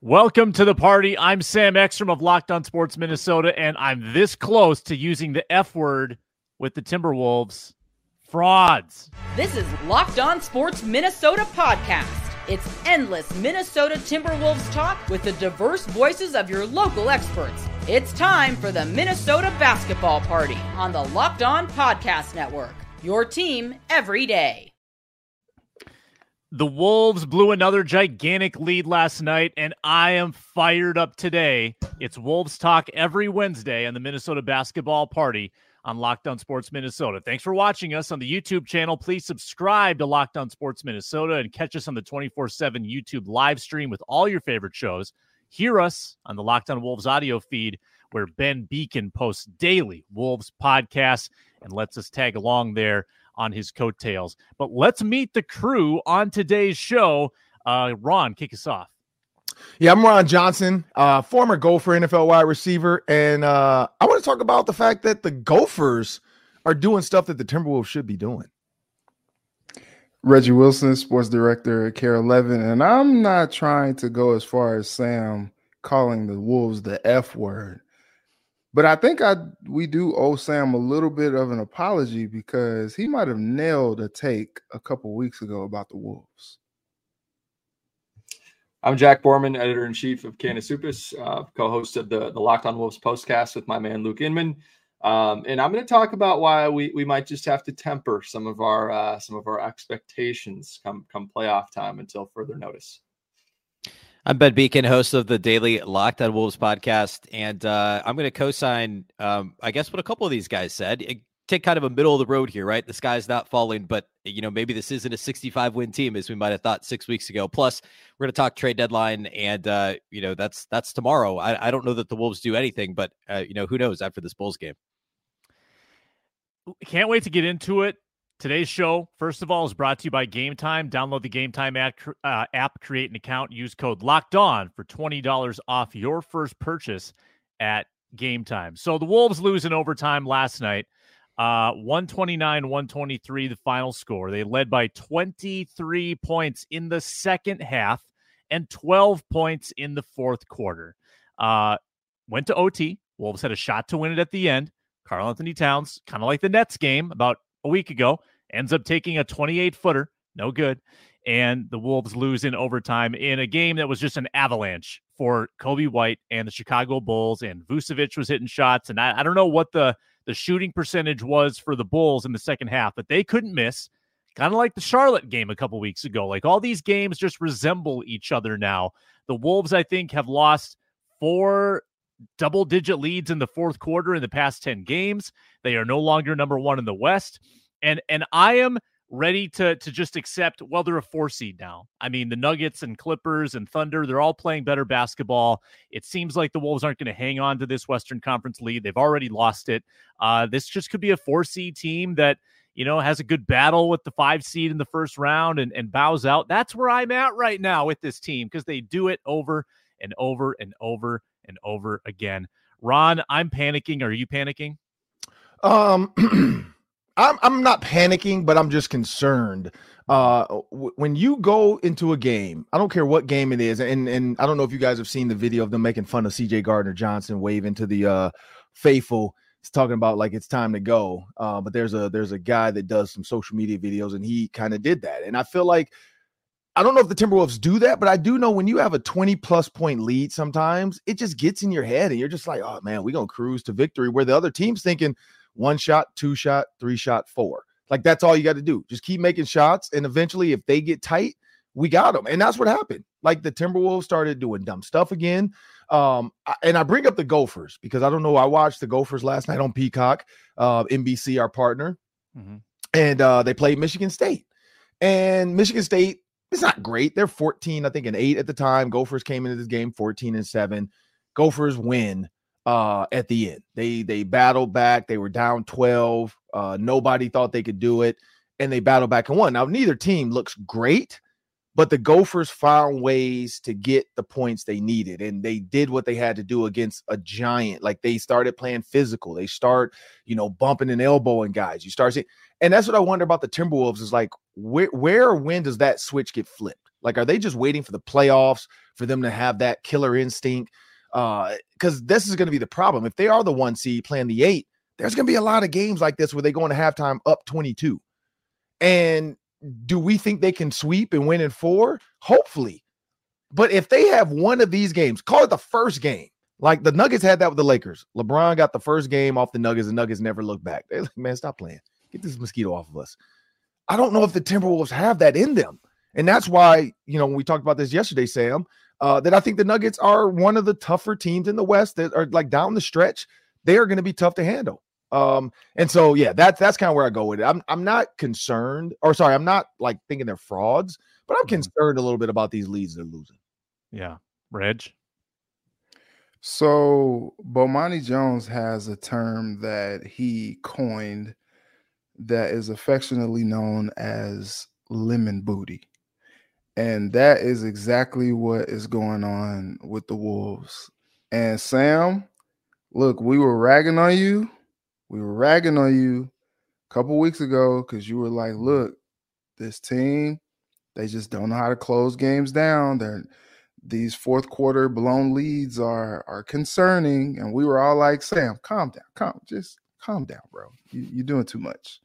Welcome to the party. I'm Sam Ekstrom of Locked On Sports Minnesota, and I'm this close to using the F word with the Timberwolves. Frauds. This is Locked On Sports Minnesota podcast. It's endless Minnesota Timberwolves talk with the diverse voices of your local experts. It's time for the Minnesota Basketball Party on the Locked On Podcast Network. Your team every day. The Wolves blew another gigantic lead last night, and I am fired up today. It's Wolves Talk every Wednesday on the Minnesota Basketball Party on Locked On Sports Minnesota. Thanks for watching us on the YouTube channel. Please subscribe to Locked On Sports Minnesota and catch us on the 24 7 YouTube live stream with all your favorite shows. Hear us on the Locked On Wolves audio feed, where Ben Beecken posts daily Wolves podcasts and lets us tag along there on his coattails. But let's meet the crew on today's show. Uh, Ron, kick us off. Yeah, I'm Ron Johnson, uh, former Gopher NFL wide receiver, and uh, I want to talk about the fact that the Gophers are doing stuff that the Timberwolves should be doing. Reggie Wilson, sports director at KARE 11, and I'm not trying to go as far as Sam calling the Wolves the F word. But I think I we do owe Sam a little bit of an apology because he might have nailed a take a couple weeks ago about the Wolves. I'm Jack Borman, editor in chief of Canis Hoopus, uh, co-host of the the Locked On Wolves postcast with my man Luke Inman, um, and I'm going to talk about why we we might just have to temper some of our uh, some of our expectations come come playoff time until further notice. I'm Ben Beecken, host of the daily Locked On Wolves podcast, and uh, I'm going to co-sign, um, I guess, what a couple of these guys said. It, take kind of a middle of the road here, right? The sky's not falling, but you know maybe this isn't a 65 win team as we might have thought six weeks ago. Plus, we're going to talk trade deadline, and uh, you know that's that's tomorrow. I, I don't know that the Wolves do anything, but uh, you know who knows after this Bulls game. Can't wait to get into it. Today's show, first of all, is brought to you by Gametime. Download the Gametime app, uh, app create an account, use code Locked On for twenty dollars off your first purchase at Gametime. So the Wolves lose in overtime last night, uh, one twenty nine, one twenty three, the final score. They led by twenty three points in the second half and twelve points in the fourth quarter. Uh, went to OT. Wolves had a shot to win it at the end. Karl-Anthony Towns, kind of like the Nets game about a week ago, ends up taking a 28 footer, no good. And the Wolves lose in overtime in a game that was just an avalanche for Coby White and the Chicago Bulls. And Vucevic was hitting shots. And I, I don't know what the, the shooting percentage was for the Bulls in the second half, but they couldn't miss. Kind of like the Charlotte game a couple weeks ago. Like all these games just resemble each other now. The Wolves, I think, have lost four double digit leads in the fourth quarter in the past 10 games. They are no longer number one in the West. And and I am ready to to just accept well they're a four seed now. I mean the nuggets and clippers and thunder they're all playing better basketball. It seems like the wolves aren't going to hang on to this western conference lead. They've already lost it. Uh, this just could be a four seed team that you know has a good battle with the five seed in the first round and, and bows out. That's where i'm at right now with this team because they do it over and over and over and over again ron i'm panicking are you panicking um I'm I'm not panicking, but I'm just concerned. Uh, w- when you go into a game, I don't care what game it is, and and I don't know if you guys have seen the video of them making fun of C.J. Gardner Johnson waving to the uh, faithful. It's talking about like it's time to go. Uh, but there's a there's a guy that does some social media videos, and he kind of did that. And I feel like I don't know if the Timberwolves do that, but I do know when you have a 20 plus point lead, sometimes it just gets in your head, and you're just like, oh man, we're gonna cruise to victory. Where the other team's thinking one shot, two shot, three shot, four. Like that's all you got to do. Just keep making shots. And eventually, if they get tight, we got them. And that's what happened. Like the Timberwolves started doing dumb stuff again. Um, and I bring up the Gophers because I don't know. I watched the Gophers last night on Peacock, uh, NBC, our partner, mm-hmm. and uh, they played Michigan State. And Michigan State is not great. They're 14, I think, and eight at the time. Gophers came into this game 14 and seven. Gophers win uh, at the end. They they battled back. They were down 12. Uh, nobody thought they could do it, and they battled back and won. Now neither team looks great, but the Gophers found ways to get the points they needed, and they did what they had to do against a giant. Like they started playing physical. They start, you know, bumping and elbowing guys. You start seeing, and that's what I wonder about the Timberwolves is like where where when does that switch get flipped? Like, are they just waiting for the playoffs for them to have that killer instinct? Because uh, this is going to be the problem. If they are the one seed playing the eight, there's going to be a lot of games like this where they go into halftime up 22. And do we think they can sweep and win in four? Hopefully. But if they have one of these games, call it the first game, like the Nuggets had that with the Lakers. LeBron got the first game off the Nuggets, and Nuggets never looked back. They're like, man, stop playing. Get this mosquito off of us. I don't know if the Timberwolves have that in them. And that's why, you know, when we talked about this yesterday, Sam, uh, that I think the Nuggets are one of the tougher teams in the West that are like down the stretch. They are going to be tough to handle. Um, and so yeah, that's that's kind of where I go with it. I'm I'm not concerned, or sorry, I'm not like thinking they're frauds, but I'm mm-hmm. concerned a little bit about these leads they're losing. Yeah. Reg. So Bomani Jones has a term that he coined that is affectionately known as lemon booty. And that is exactly what is going on with the Wolves. And Sam, look, we were ragging on you. We were ragging on you a couple weeks ago because you were like, look, this team, they just don't know how to close games down. They're these fourth quarter blown leads are are concerning. And we were all like, Sam, calm down, calm, just calm down, bro. You, you're doing too much.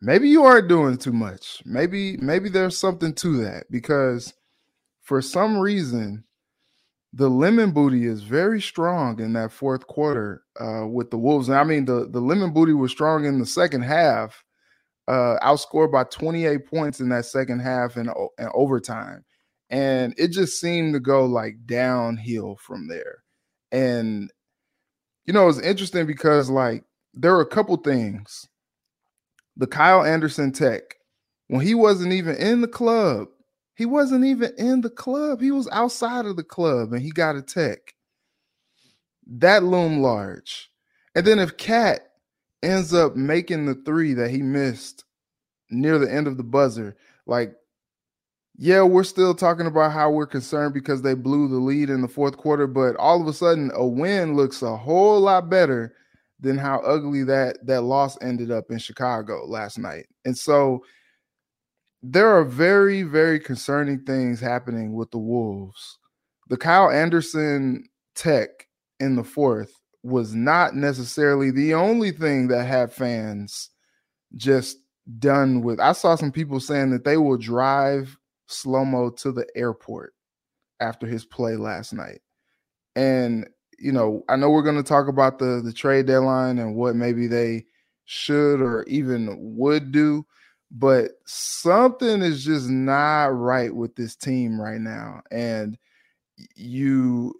Maybe you are doing too much. Maybe maybe there's something to that because for some reason the lemon booty is very strong in that fourth quarter uh, with the Wolves. I mean the the lemon booty was strong in the second half, uh, outscored by 28 points in that second half and, and overtime and it just seemed to go like downhill from there. And you know, it's interesting because like there were a couple things. The Kyle Anderson tech, when he wasn't even in the club, he wasn't even in the club. He was outside of the club and he got a tech. That loomed large. And then if KAT ends up making the three that he missed near the end of the buzzer, like yeah, we're still talking about how we're concerned because they blew the lead in the fourth quarter, but all of a sudden a win looks a whole lot better than how ugly that that loss ended up in Chicago last night. And so there are very very concerning things happening with the Wolves. The Kyle Anderson tech in the fourth was not necessarily the only thing that had fans just done with. I saw some people saying that they will drive slow mo to the airport after his play last night. And you know, I know we're going to talk about the the trade deadline and what maybe they should or even would do, but something is just not right with this team right now. And you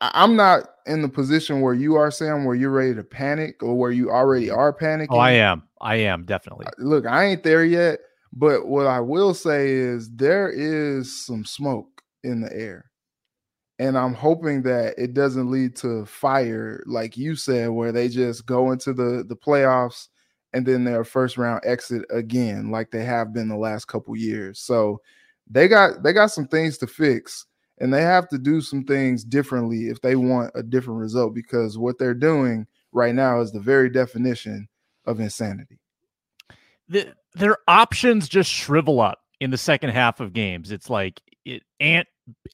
I'm not in the position where you are, Sam, where you're ready to panic or where you already are panicking. Oh, I am. I am definitely. Look, I ain't there yet, but what I will say is there is some smoke in the air. And I'm hoping that it doesn't lead to fire, like you said, where they just go into the, the playoffs and then their first round exit again, like they have been the last couple years. So they got they got some things to fix and they have to do some things differently if they want a different result because what they're doing right now is the very definition of insanity. The their options just shrivel up in the second half of games. It's like it, ant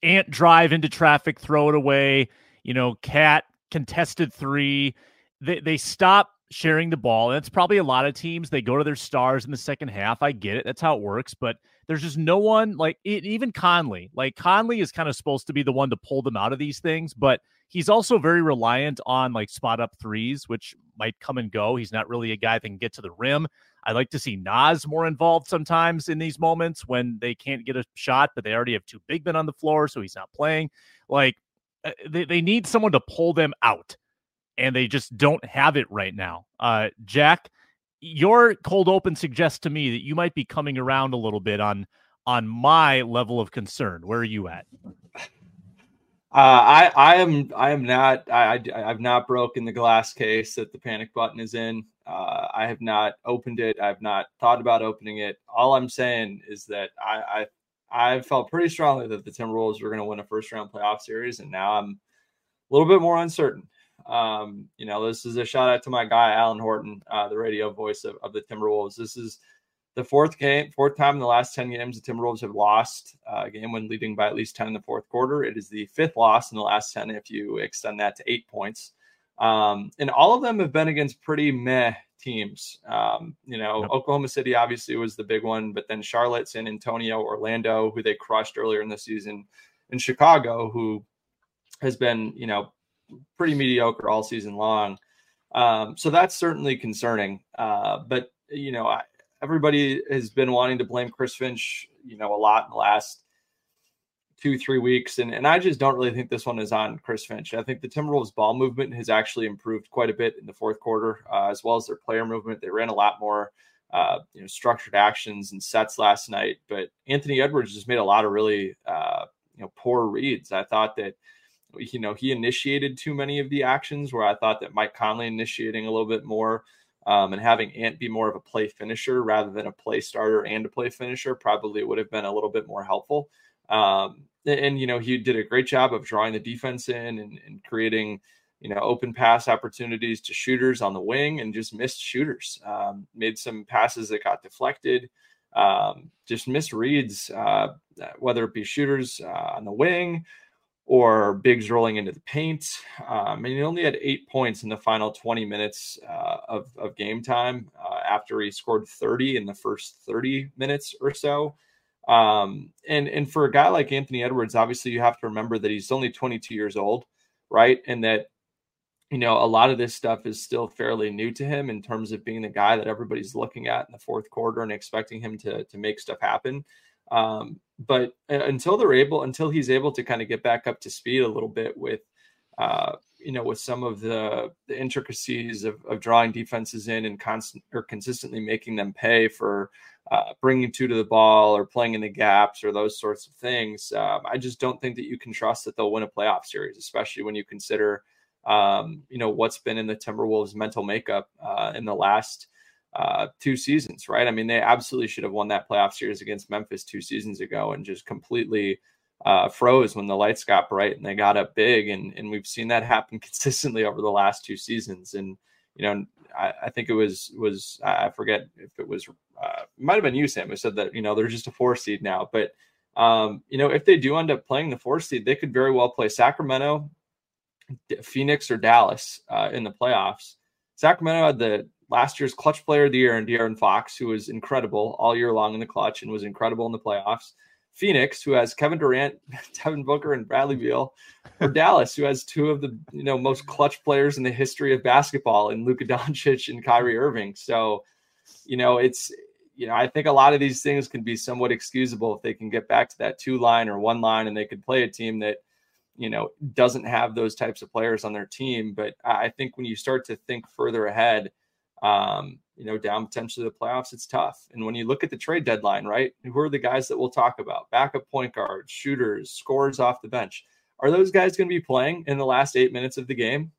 ant drive into traffic, throw it away. You know, KAT contested three. They they stop sharing the ball. And it's probably a lot of teams. They go to their stars in the second half. I get it. That's how it works. But there's just no one like it, even Conley. Like Conley is kind of supposed to be the one to pull them out of these things, but he's also very reliant on like spot up threes, which might come and go. He's not really a guy that can get to the rim. I like to see Naz more involved sometimes in these moments when they can't get a shot, but they already have two big men on the floor, so he's not playing. Like uh, they, they need someone to pull them out, and they just don't have it right now. Uh, Jack, your cold open suggests to me that you might be coming around a little bit on on my level of concern. Where are you at? Uh, I I am I am not I, I have not broken the glass case that the panic button is in. Uh, I have not opened it. I have not thought about opening it. All I'm saying is that I I, I felt pretty strongly that the Timberwolves were going to win a first round playoff series, and now I'm a little bit more uncertain. Um, you know, this is a shout out to my guy Alan Horton, uh, the radio voice of, of the Timberwolves. This is the fourth game, fourth time in the last 10 games, the Timberwolves have lost uh, a game when leading by at least 10 in the fourth quarter. It is the fifth loss in the last 10 if you extend that to eight points. Um, and all of them have been against pretty meh teams. Um, you know, yep. Oklahoma City obviously was the big one, but then Charlotte, San Antonio, Orlando, who they crushed earlier in the season, and Chicago, who has been, you know, pretty mediocre all season long. Um, so that's certainly concerning. Uh, but you know, I, everybody has been wanting to blame Chris Finch, you know, a lot in the last two, three weeks. And, and I just don't really think this one is on Chris Finch. I think the Timberwolves ball movement has actually improved quite a bit in the fourth quarter, uh, as well as their player movement. They ran a lot more, uh, you know, structured actions and sets last night. But Anthony Edwards just made a lot of really, uh, you know, poor reads. I thought that, you know, he initiated too many of the actions where I thought that Mike Conley initiating a little bit more um, and having Ant be more of a play finisher rather than a play starter and a play finisher probably would have been a little bit more helpful. Um, and, you know, he did a great job of drawing the defense in and, and, creating, you know, open pass opportunities to shooters on the wing and just missed shooters. Um, made some passes that got deflected, um, just misreads, uh, whether it be shooters uh, on the wing or Biggs rolling into the paint. Um, and he only had eight points in the final 20 minutes uh, of, of game time uh, after he scored 30 in the first 30 minutes or so. Um, and, and for a guy like Anthony Edwards, obviously you have to remember that he's only 22 years old, right? And that, you know, a lot of this stuff is still fairly new to him in terms of being the guy that everybody's looking at in the fourth quarter and expecting him to, to make stuff happen. Um, but uh, until they're able, until he's able to kind of get back up to speed a little bit with, uh, you know, with some of the, the intricacies of, of drawing defenses in and constant or consistently making them pay for uh, bringing two to the ball or playing in the gaps or those sorts of things. Um, I just don't think that you can trust that they'll win a playoff series, especially when you consider, um, you know, what's been in the Timberwolves' mental makeup uh, in the last uh, two seasons, right? I mean, they absolutely should have won that playoff series against Memphis two seasons ago and just completely uh, froze when the lights got bright and they got up big. And, and we've seen that happen consistently over the last two seasons. And, you know, I, I think it was, was, I forget if it was, uh, might have been you, Sam, who said that, you know, they're just a four seed now. But, um, you know, if they do end up playing the four seed, they could very well play Sacramento, Phoenix, or Dallas uh, in the playoffs. Sacramento had the last year's clutch player of the year and De'Aaron Fox, who was incredible all year long in the clutch and was incredible in the playoffs. Phoenix, who has Kevin Durant, Devin Booker, and Bradley Beal, or Dallas, who has two of the you know most clutch players in the history of basketball in Luka Doncic and Kyrie Irving. So, you know, it's you know, I think a lot of these things can be somewhat excusable if they can get back to that two line or one line and they could play a team that you know doesn't have those types of players on their team. But I think when you start to think further ahead um, you know, down potentially the playoffs, it's tough. And when you look at the trade deadline, right, who are the guys that we'll talk about? Backup point guards, shooters, scores off the bench. Are those guys going to be playing in the last eight minutes of the game?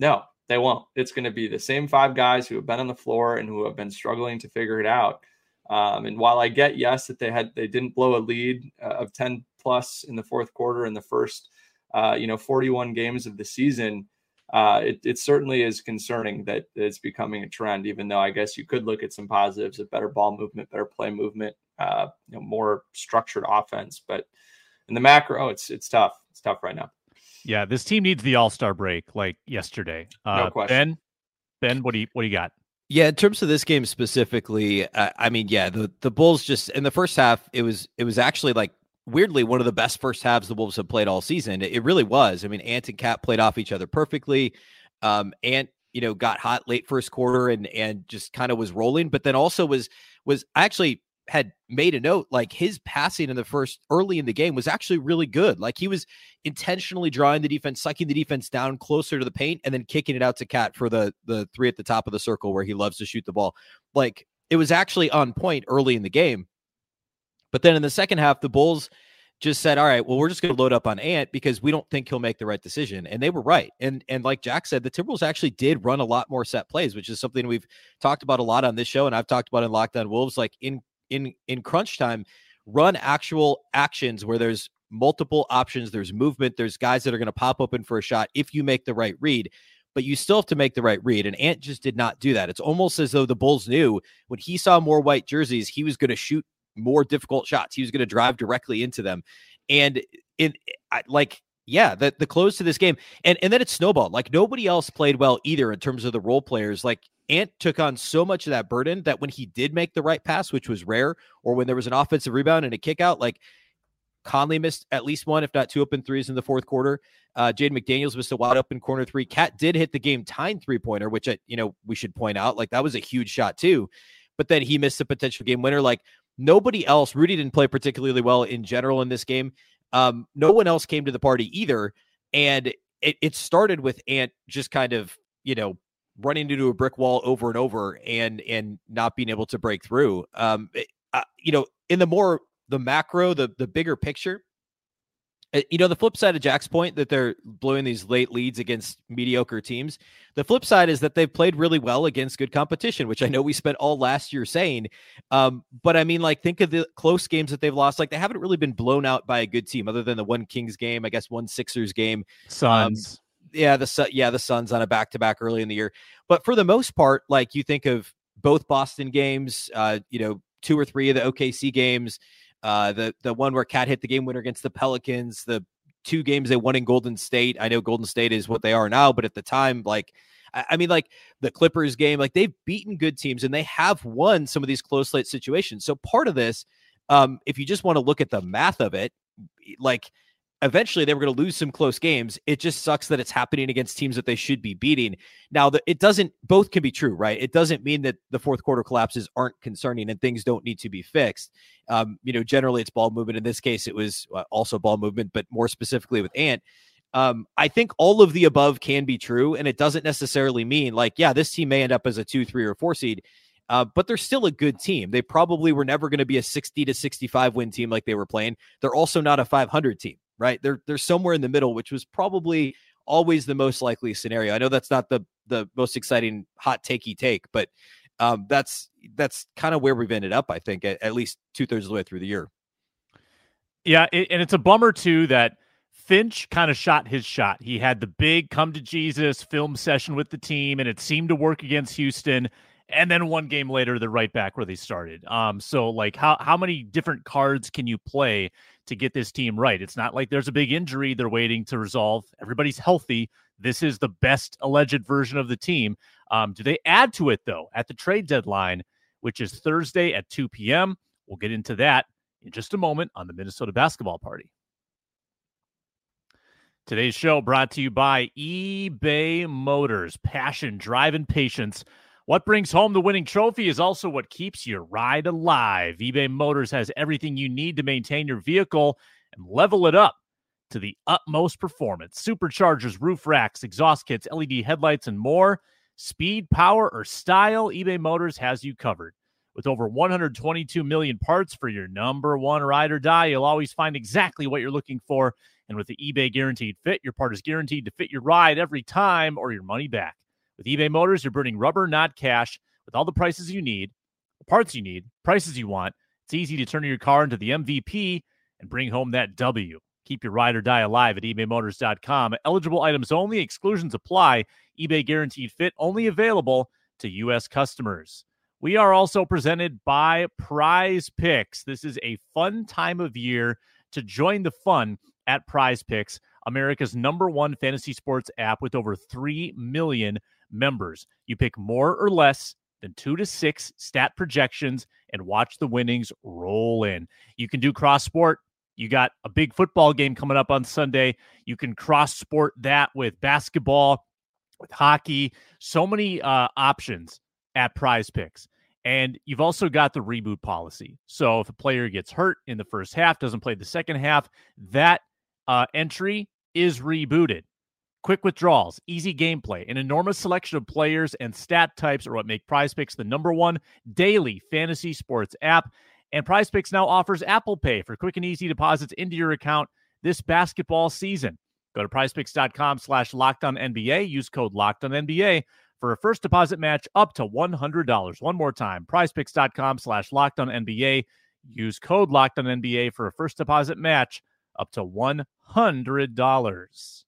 No, they won't. It's going to be the same five guys who have been on the floor and who have been struggling to figure it out. Um, and while I get yes that they had they didn't blow a lead uh, of 10 plus in the fourth quarter in the first uh, you know 41 games of the season, uh, it, it certainly is concerning that it's becoming a trend, even though I guess you could look at some positives of better ball movement, better play movement, uh, you know, more structured offense. But in the macro, it's it's tough. It's tough right now. Yeah, this team needs the All Star break like yesterday. Uh, no question. Ben, Ben, what do you what do you got? Yeah, in terms of this game specifically, uh, I mean, yeah, the the Bulls just in the first half, it was it was actually like weirdly one of the best first halves the Wolves have played all season. It really was. I mean, Ant and KAT played off each other perfectly. Um, Ant, you know, got hot late first quarter and and just kind of was rolling, but then also was was actually had made a note like his passing in the first early in the game was actually really good. Like he was intentionally drawing the defense, sucking the defense down closer to the paint, and then kicking it out to KAT for the the three at the top of the circle where he loves to shoot the ball. Like it was actually on point early in the game. But then in the second half, the Bulls just said, "All right, well, we're just going to load up on Ant because we don't think he'll make the right decision." And they were right. And and like Jack said, the Timberwolves actually did run a lot more set plays, which is something we've talked about a lot on this show, and I've talked about in Locked On Wolves. Like in in in crunch time, run actual actions where there's multiple options, there's movement, there's guys that are going to pop open for a shot if you make the right read. but you still have to make the right read. And Ant just did not do that. It's almost as though the Bulls knew when he saw more white jerseys, he was going to shoot more difficult shots. He was going to drive directly into them. And in like yeah, the the close to this game, and and then it snowballed. Like nobody else played well either in terms of the role players. Like Ant took on so much of that burden that when he did make the right pass, which was rare, or when there was an offensive rebound and a kick out, like Conley missed at least one, if not two open threes in the fourth quarter. Uh, Jaden McDaniels missed a wide open corner three. KAT did hit the game tying three pointer, which I, you know, we should point out. Like that was a huge shot too. But then he missed the potential game winner. Like nobody else, Rudy didn't play particularly well in general in this game. Um, no one else came to the party either. And it, it started with Ant just kind of, you know, running into a brick wall over and over and and not being able to break through. Um, it, uh, you know, in the more the macro, the the bigger picture, you know, the flip side of Jack's point that they're blowing these late leads against mediocre teams. The flip side is that they've played really well against good competition, which I know we spent all last year saying. Um, but I mean, like, think of the close games that they've lost. Like, they haven't really been blown out by a good team, other than the one Kings game, I guess one Sixers game. Suns. Um, yeah, the yeah the Suns on a back to back early in the year. But for the most part, like you think of both Boston games, uh, you know, two or three of the OKC games. Uh, the the one where KAT hit the game winner against the Pelicans, the two games they won in Golden State. I know Golden State is what they are now, but at the time, like I mean, like the Clippers game, like they've beaten good teams and they have won some of these close late situations. So part of this, um, if you just want to look at the math of it, like eventually they were going to lose some close games. It just sucks that it's happening against teams that they should be beating. Now, the, it doesn't, both can be true, right? It doesn't mean that the fourth quarter collapses aren't concerning and things don't need to be fixed. Um, you know, generally it's ball movement. In this case, it was uh, also ball movement, but more specifically with Ant. Um, I think all of the above can be true, and it doesn't necessarily mean like, yeah, this team may end up as a two, three, or four seed. Uh, but they're still a good team. They probably were never going to be a 60 to 65 win team like they were playing. They're also not a 500 team right? They're they're somewhere in the middle, which was probably always the most likely scenario. I know that's not the the most exciting hot takey take, but um, that's that's kind of where we've ended up. I think at, at least two thirds of the way through the year. Yeah, it, and it's a bummer too that Finch kind of shot his shot. He had the big come to Jesus film session with the team, and it seemed to work against Houston. And then one game later, they're right back where they started. Um, so like how how many different cards can you play to get this team right. It's not like there's a big injury they're waiting to resolve. Everybody's healthy. This is the best alleged version of the team. Um, do they add to it, though, at the trade deadline, which is Thursday at 2 p.m.? We'll get into that in just a moment on the Minnesota Basketball Party. Today's show brought to you by eBay Motors. Passion, drive, and patience what brings home the winning trophy is also what keeps your ride alive. eBay Motors has everything you need to maintain your vehicle and level it up to the utmost performance. Superchargers, roof racks, exhaust kits, LED headlights, and more. Speed, power, or style, eBay Motors has you covered. With over 122 million parts for your number one ride or die, you'll always find exactly what you're looking for. And with the eBay Guaranteed Fit, your part is guaranteed to fit your ride every time or your money back. With eBay Motors, you're burning rubber, not cash. With all the prices you need, the parts you need, prices you want, it's easy to turn your car into the MVP and bring home that W. Keep your ride or die alive at ebaymotors.com. Eligible items only, exclusions apply. eBay guaranteed fit only available to U.S. customers. We are also presented by PrizePicks. This is a fun time of year to join the fun at PrizePicks, America's number one fantasy sports app with over 3 million members. You pick more or less than two to six stat projections and watch the winnings roll in. You can do cross sport. You got a big football game coming up on Sunday. You can cross sport that with basketball, with hockey, so many uh, options at PrizePicks. And you've also got the reboot policy. So if a player gets hurt in the first half, doesn't play the second half, that uh, entry is rebooted. Quick withdrawals, easy gameplay, an enormous selection of players and stat types are what make PrizePicks the number one daily fantasy sports app. And PrizePicks now offers Apple Pay for quick and easy deposits into your account this basketball season. Go to prizepicks.com slash NBA. Use code NBA for a first deposit match up to $100. One more time, prizepicks.com slash NBA. Use code NBA for a first deposit match up to $100.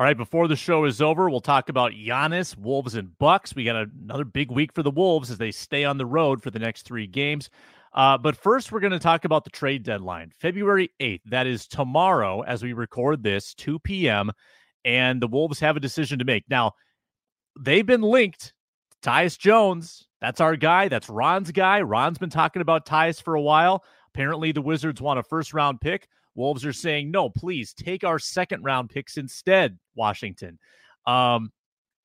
All right, before the show is over, we'll talk about Giannis, Wolves, and Bucks. We got another big week for the Wolves as they stay on the road for the next three games. Uh, but first, we're going to talk about the trade deadline, February 8th. That is tomorrow as we record this, 2 p.m. And the Wolves have a decision to make. Now, they've been linked. Tyus Jones, that's our guy. That's Ron's guy. Ron's been talking about Tyus for a while. Apparently, the Wizards want a first round pick. Wolves are saying, no, please take our second round picks instead, Washington. Um,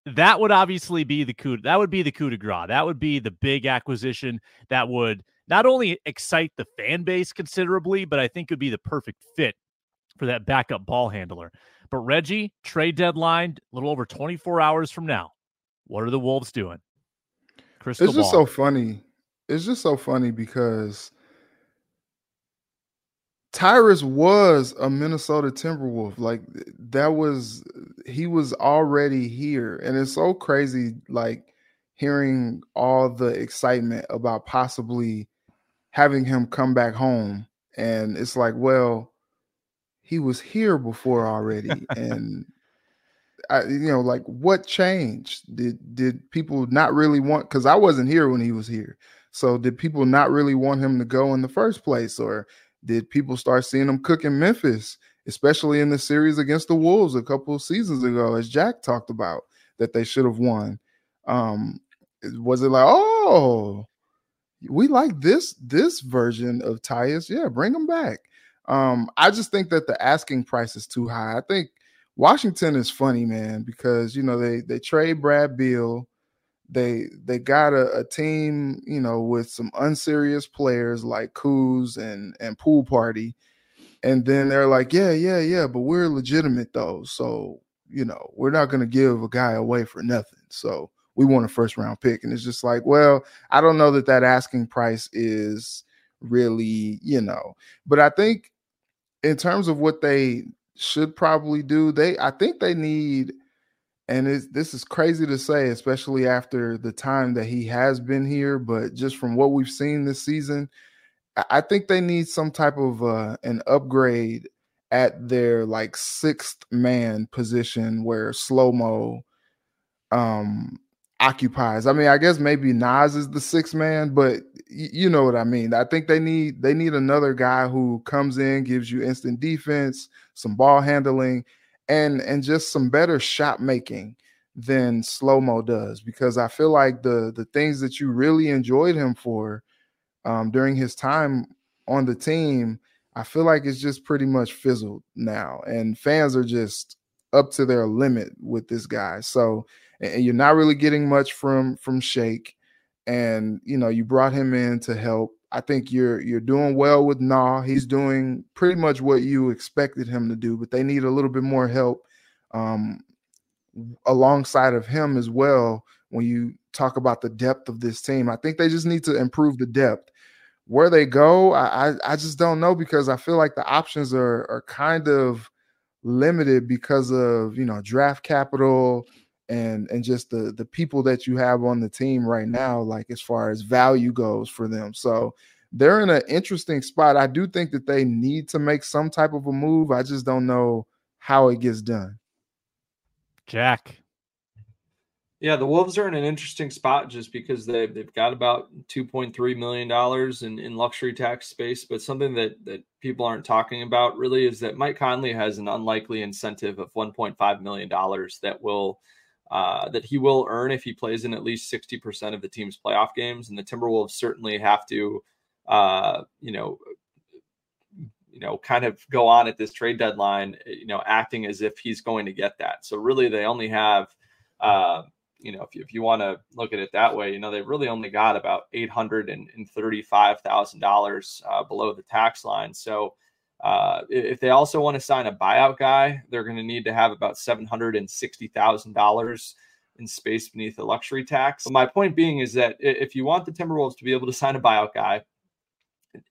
that would obviously be the coup. That would be the coup de grace. That would be the big acquisition that would not only excite the fan base considerably, but I think would be the perfect fit for that backup ball handler. But Reggie, trade deadline, a little over 24 hours from now. What are the Wolves doing? Crystal it's just ball. so funny. It's just so funny because Tyus was a Minnesota Timberwolf. Like that was he was already here. And it's so crazy like hearing all the excitement about possibly having him come back home. And it's like, well, he was here before already. and I, you know, like what changed? Did did people not really want because I wasn't here when he was here. So did people not really want him to go in the first place? Or did people start seeing him cook in Memphis, especially in the series against the Wolves a couple of seasons ago, as Jack talked about that they should have won? Um, was it like, oh, we like this this version of Tyus? Yeah, bring him back. Um, I just think that the asking price is too high. I think Washington is funny, man, because you know they they trade Brad Beal they they got a, a, team, you know, with some unserious players like Kuz and and Poole Party, and then they're like, yeah, yeah, yeah, but we're legitimate though, so you know, we're not to give a guy away for nothing. So we want a first round pick, and it's just like, well, I don't know that that asking price is really, you know, but I think in terms of what they should probably do, they I think they need and this is crazy to say, especially after the time that he has been here. But just from what we've seen this season, I think they need some type of uh, an upgrade at their like sixth man position where slow mo um, occupies. I mean, I guess maybe Naz is the sixth man, but y- you know what I mean. I think they need they need another guy who comes in, gives you instant defense, some ball handling and and just some better shot making than slow mo does because I feel like the the things that you really enjoyed him for um, during his time on the team, I feel like it's just pretty much fizzled now, and fans are just up to their limit with this guy. So and you're not really getting much from from Shake, and you know you brought him in to help. I think you're you're doing well with Nah. He's doing pretty much what you expected him to do, but they need a little bit more help um, alongside of him as well. When you talk about the depth of this team, I think they just need to improve the depth. Where they go, I, I, I just don't know because I feel like the options are are kind of limited because of you know draft capital and and just the the people that you have on the team right now like as far as value goes for them. So they're in an interesting spot. I do think that they need to make some type of a move. I just don't know how it gets done. Jack. Yeah the wolves are in an interesting spot just because they, they've got about 2.3 million dollars in, in luxury tax space but something that that people aren't talking about really is that mike conley has an unlikely incentive of 1.5 million dollars that will uh, that he will earn if he plays in at least 60% of the team's playoff games. And the Timberwolves certainly have to, uh, you know, you know, kind of go on at this trade deadline, you know, acting as if he's going to get that. So really, they only have, uh, you know, if you, if you want to look at it that way, you know, they really only got about eight hundred and thirty-five thousand uh, dollars below the tax line. So uh, if they also want to sign a buyout guy, they're going to need to have about seven hundred and sixty thousand dollars in space beneath the luxury tax. But my point being is that if you want the Timberwolves to be able to sign a buyout guy,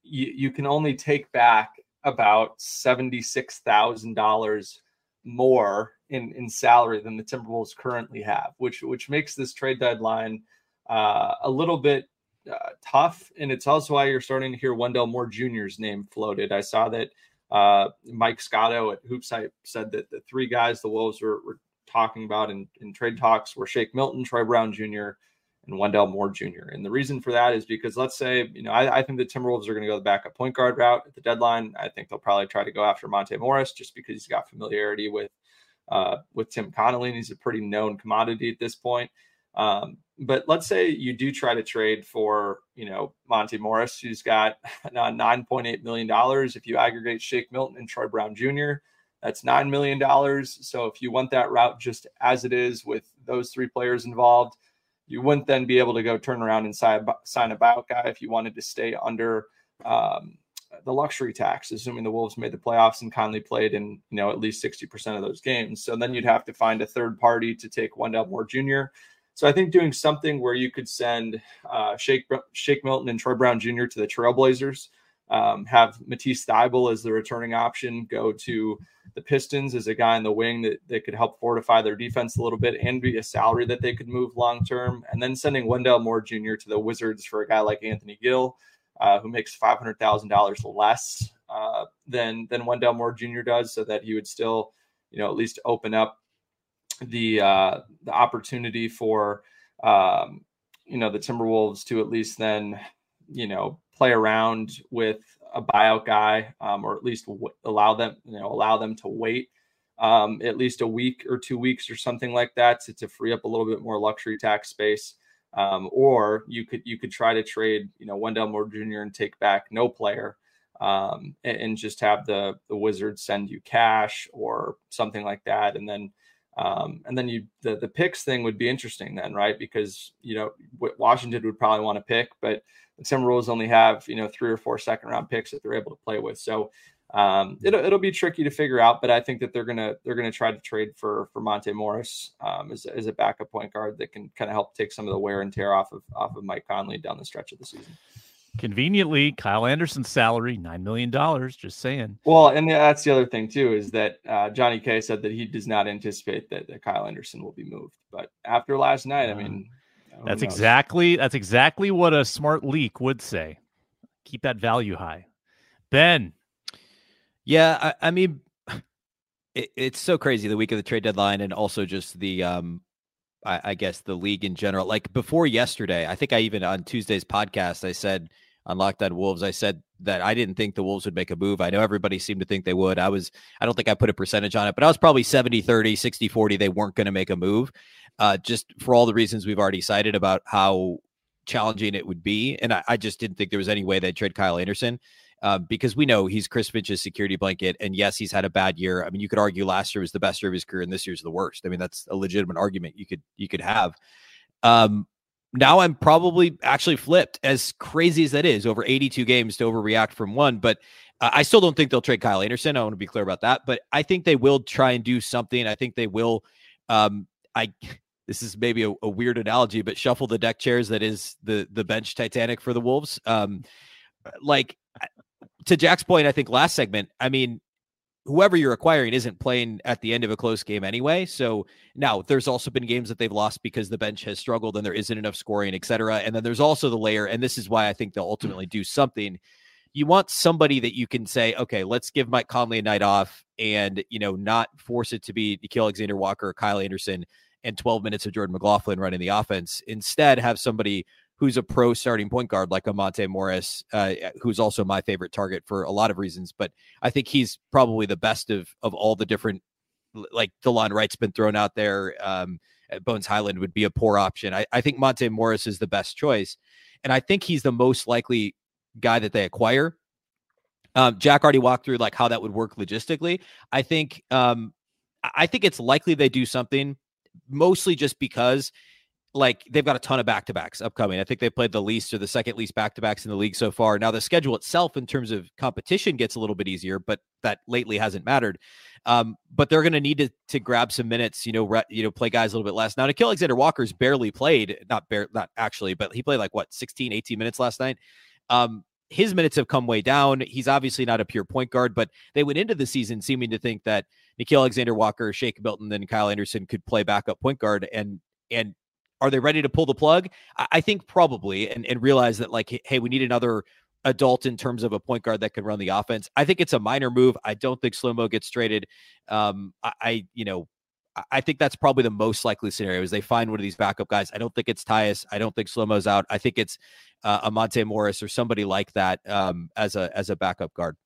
you, you can only take back about seventy six thousand dollars more in in salary than the Timberwolves currently have, which which makes this trade deadline uh, a little bit uh, tough, and it's also why you're starting to hear Wendell Moore Jr.'s name floated. I saw that Uh, Mike Scotto at HoopsHype said that the three guys the Wolves were, were talking about in, in trade talks were Shake Milton, Troy Brown Jr., and Wendell Moore Jr. And the reason for that is because let's say, you know, I, I think the Timberwolves are going to go the backup point guard route at the deadline. I think they'll probably try to go after Monte Morris just because he's got familiarity with uh, with Tim Connolly and he's a pretty known commodity at this point. Um, but let's say you do try to trade for, you know, Monte Morris, who's got $9.8 million. If you aggregate Shake Milton and Troy Brown Jr., that's $9 million. So if you want that route just as it is with those three players involved, you wouldn't then be able to go turn around and sign, a buyout guy if you wanted to stay under um, the luxury tax, assuming the Wolves made the playoffs and Conley played in, you know, at least 60% of those games. So then you'd have to find a third party to take Wendell Moore Jr. So I think doing something where you could send uh, Shake, Shake Milton and Troy Brown Jr. to the Trailblazers, um, have Matisse Thybulle as the returning option, go to the Pistons as a guy in the wing that, that could help fortify their defense a little bit and be a salary that they could move long term. And then sending Wendell Moore Jr. to the Wizards for a guy like Anthony Gill, uh, who makes five hundred thousand dollars less uh, than than Wendell Moore Jr. does, so that he would still, you know, at least open up the uh, the opportunity for um, you know the Timberwolves to at least then you know play around with a buyout guy, um, or at least w- allow them, you know, allow them to wait um, at least a week or two weeks or something like that to, to free up a little bit more luxury tax space. Um, or you could you could try to trade, you know, Wendell Moore Jr. and take back no player, um, and, and, just have the the Wizards send you cash or something like that, and then um, and then you the the picks thing would be interesting then, right? Because you know Washington would probably want to pick, but the Timberwolves only have you know three or four second round picks that they're able to play with. So um, it'll it'll be tricky to figure out, but I think that they're gonna they're gonna try to trade for for Monte Morris um, as, as a backup point guard that can kind of help take some of the wear and tear off of off of Mike Conley down the stretch of the season. Conveniently, Kyle Anderson's salary nine million dollars. Just saying. Well, and that's the other thing too is that uh, Johnny K said that he does not anticipate that, that Kyle Anderson will be moved. But after last night, I mean, that's exactly that's exactly what a smart leak would say. Keep that value high. Ben. Yeah, I, I mean it, it's so crazy the week of the trade deadline and also just the um I, I guess the league in general. Like before yesterday, I think I even on Tuesday's podcast I said on Locked On Wolves, I said that I didn't think the Wolves would make a move. I know everybody seemed to think they would. I was, I don't think I put a percentage on it, but I was probably 70 30, 60 40. They weren't going to make a move uh, just for all the reasons we've already cited about how challenging it would be. And I, I just didn't think there was any way they'd trade Kyle Anderson. Uh, because we know he's Chris Finch's security blanket. And yes, he's had a bad year. I mean, you could argue last year was the best year of his career, and this year's the worst. I mean, that's a legitimate argument you could you could have. Um, now I'm probably actually flipped, as crazy as that is, over 82 games to overreact from one. But uh, I still don't think they'll trade Kyle Anderson. I want to be clear about that. But I think they will try and do something. I think they will. Um, I this is maybe a, a, weird analogy, but shuffle the deck chairs that is the the bench Titanic for the Wolves. Um, like to Jack's point, I think last segment. I mean, whoever you're acquiring isn't playing at the end of a close game anyway. So now there's also been games that they've lost because the bench has struggled and there isn't enough scoring, et cetera. And then there's also the layer, and this is why I think they'll hmm. ultimately do something. You want somebody that you can say, okay, let's give Mike Conley a night off and, you know, not force it to be Nickeil Alexander Walker or Kyle Anderson and 12 minutes of Jordan McLaughlin running the offense. Instead, have somebody who's a pro starting point guard like Amonte Morris, uh, who's also my favorite target for a lot of reasons. But I think he's probably the best of of all the different. Like Delon Wright's been thrown out there. Um, Bones Hyland would be a poor option. I, I think Monte Morris is the best choice, and I think he's the most likely guy that they acquire. Um, Jack already walked through like how that would work logistically. I think um, I think it's likely they do something, mostly just because like they've got a ton of back to backs upcoming. I think they played the least or the second least back to backs in the league so far. Now the schedule itself, in terms of competition, gets a little bit easier, but that lately hasn't mattered. Um, but they're going to need to grab some minutes, you know, re, you know, play guys a little bit less. Now Nickeil Alexander Walker's barely played, not bare, not actually, but he played like what 16, 18 minutes last night. Um, his minutes have come way down. He's obviously not a pure point guard, but they went into the season seeming to think that Nickeil Alexander Walker, Shake Milton, and Kyle Anderson could play backup point guard, and and are they ready to pull the plug? I, I think probably, and, and realize that like, hey, we need another adult in terms of a point guard that can run the offense. I think it's a minor move. I don't think Slow gets traded. Um, I, I, you know, I think that's probably the most likely scenario is they find one of these backup guys. I don't think it's Tyus. I don't think Slow out. I think it's uh, Amante Morris or somebody like that um, as a as a backup guard.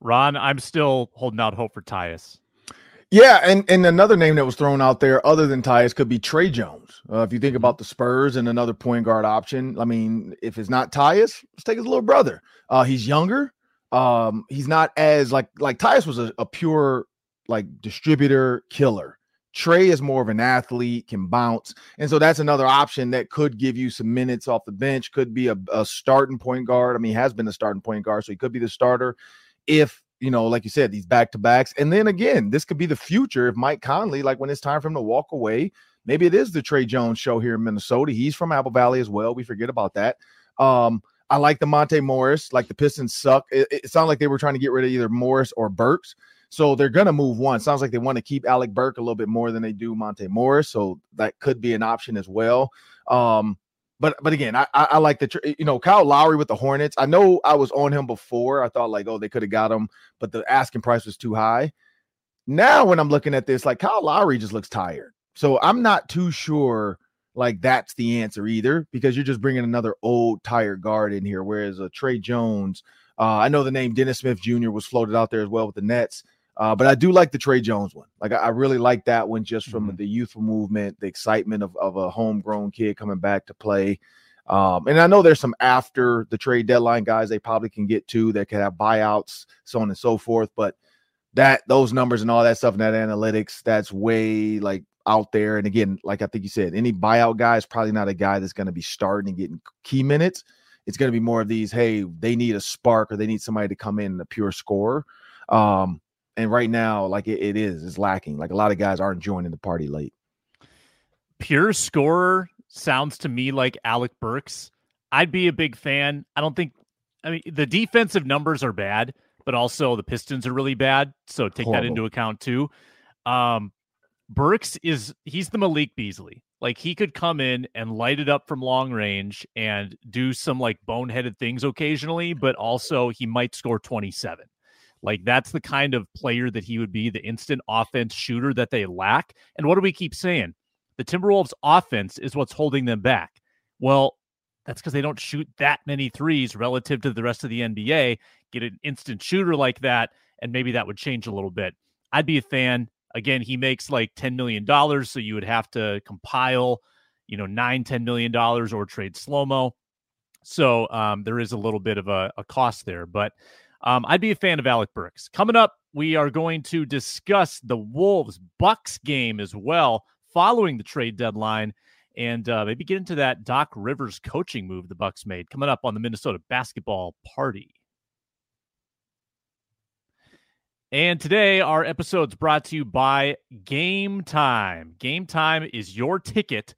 Ron, I'm still holding out hope for Tyus. Yeah, and, and another name that was thrown out there other than Tyus could be Tre Jones. Uh, if you think about the Spurs and another point guard option, I mean, if it's not Tyus, let's take his little brother. Uh, he's younger. Um, he's not as like like Tyus was a, a pure like distributor killer. Trey is more of an athlete, can bounce. And so that's another option that could give you some minutes off the bench, could be a, a starting point guard. I mean, he has been a starting point guard, so he could be the starter if you know, like you said, these back to backs. And then again, this could be the future if Mike Conley, like when it's time for him to walk away, maybe it is the Tre Jones show here in Minnesota. He's from Apple Valley as well. We forget about that. Um, I like the Monte Morris, like the Pistons suck. It, it sounded like they were trying to get rid of either Morris or Burks. So they're gonna move one. Sounds like they want to keep Alec Burks a little bit more than they do Monte Morris. So that could be an option as well. Um, but but again, I, I, I like the you know Kyle Lowry with the Hornets. I know I was on him before. I thought like, oh, they could have got him, but the asking price was too high. Now when I'm looking at this, like Kyle Lowry just looks tired. So I'm not too sure like that's the answer either because you're just bringing another old tired guard in here. Whereas a Tre Jones, uh, I know the name Dennis Smith Jr. was floated out there as well with the Nets. Uh, but I do like the Tre Jones one. Like I, I really like that one just from mm-hmm. the youthful movement, the excitement of, of a homegrown kid coming back to play. Um, and I know there's some after the trade deadline guys they probably can get to that could have buyouts, so on and so forth. But that those numbers and all that stuff and that analytics, that's way like out there. And again, like I think you said, any buyout guy is probably not a guy that's going to be starting and getting key minutes. It's going to be more of these, hey, they need a spark or they need somebody to come in a pure scorer. Um, and right now, like it, it is, it's lacking. Like a lot of guys aren't joining the party late. Pure scorer sounds to me like Alec Burks. I'd be a big fan. I don't think. I mean, the defensive numbers are bad, but also the Pistons are really bad. So take Horrible. that into account too. Um, Burks is he's the Malik Beasley. Like he could come in and light it up from long range and do some like boneheaded things occasionally, but also he might score 27. Like that's the kind of player that he would be, the instant offense shooter that they lack. And what do we keep saying? The Timberwolves offense is what's holding them back. Well, that's because they don't shoot that many threes relative to the rest of the NBA. Get an instant shooter like that, and maybe that would change a little bit. I'd be a fan. Again, he makes like $10 million, so you would have to compile, you know, nine, $10 million or trade slow mo. So um, there is a little bit of a, a cost there. But um, I'd be a fan of Alec Burks. Coming up, we are going to discuss the Wolves Bucks game as well, following the trade deadline, and uh, maybe get into that Doc Rivers coaching move the Bucks made. Coming up on the Minnesota Basketball Party. And today, our episode's brought to you by Gametime. Game Time is your ticket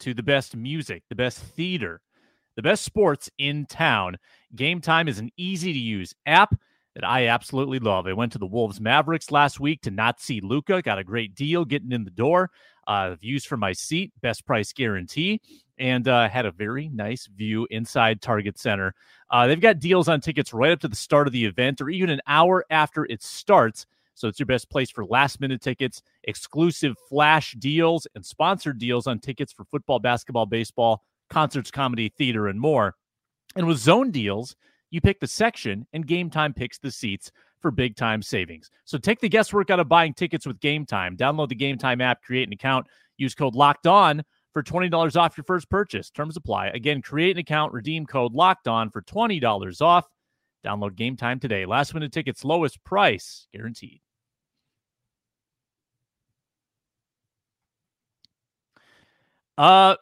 to the best music, the best theater, the best sports in town. Gametime is an easy to use app that I absolutely love. I went to the Wolves Mavericks last week to not see Luka. got a great deal getting in the door. Uh, views from my seat, best price guarantee, and uh, had a very nice view inside Target Center. Uh, they've got deals on tickets right up to the start of the event or even an hour after it starts. So it's your best place for last minute tickets, exclusive flash deals, and sponsored deals on tickets for football, basketball, baseball, concerts, comedy, theater, and more. And with zone deals, you pick the section and Gametime picks the seats for big time savings. So take the guesswork out of buying tickets with Gametime. Download the Gametime app, create an account, use code Locked On for $20 off your first purchase. Terms apply. Again, create an account, redeem code Locked On for $20 off. Download Gametime today. Last minute tickets, lowest price guaranteed. Uh,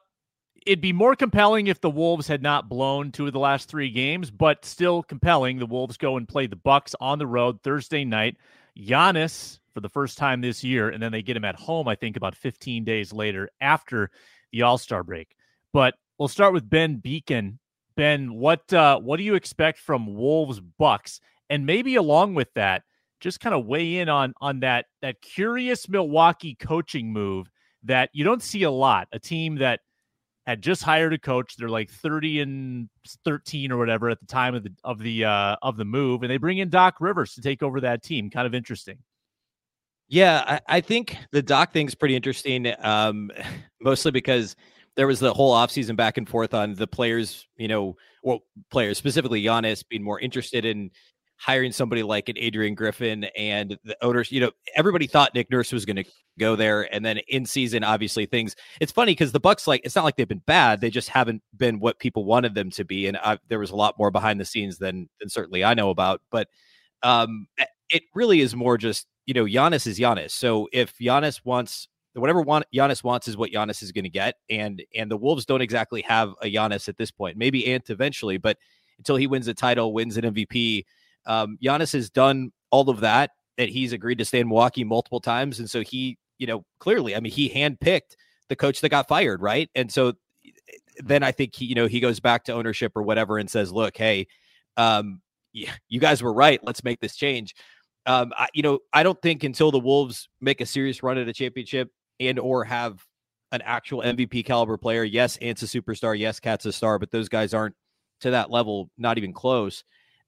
it'd be more compelling if the Wolves had not blown two of the last three games, but still compelling. The Wolves go and play the Bucks on the road Thursday night. Giannis for the first time this year, and then they get him at home. I think about 15 days later after the All Star break. But we'll start with Ben Beecken. Ben, what uh, what do you expect from Wolves Bucks, and maybe along with that, just kind of weigh in on on that that curious Milwaukee coaching move that you don't see a lot. A team that had just hired a coach. They're like 30 and 13 or whatever at the time of the of the uh, of the move, and they bring in Doc Rivers to take over that team. Kind of interesting. Yeah, I, I think the Doc thing's pretty interesting, um, mostly because there was the whole offseason back and forth on the players, you know, well, players specifically Giannis being more interested in hiring somebody like an Adrian Griffin and the owners, you know, everybody thought Nick Nurse was going to go there. And then in season, obviously things, it's funny because the Bucks, like, it's not like they've been bad. They just haven't been what people wanted them to be. And I, there was a lot more behind the scenes than, than certainly I know about. But um, it really is more just, you know, Giannis is Giannis. So if Giannis wants whatever want, Giannis wants is what Giannis is going to get, and and the Wolves don't exactly have a Giannis at this point. Maybe Ant eventually, but until he wins a title, wins an MVP, um, Giannis has done all of that. That he's agreed to stay in Milwaukee multiple times, and so he, you know, clearly, I mean, he handpicked the coach that got fired, right? And so then I think he, you know, he goes back to ownership or whatever and says, "Look, hey, um, you guys were right. Let's make this change." Um, I, you know, I don't think until the Wolves make a serious run at a championship and or have an actual MVP caliber player. Yes, Ant's a superstar. Yes, KAT's a star, but those guys aren't to that level, not even close.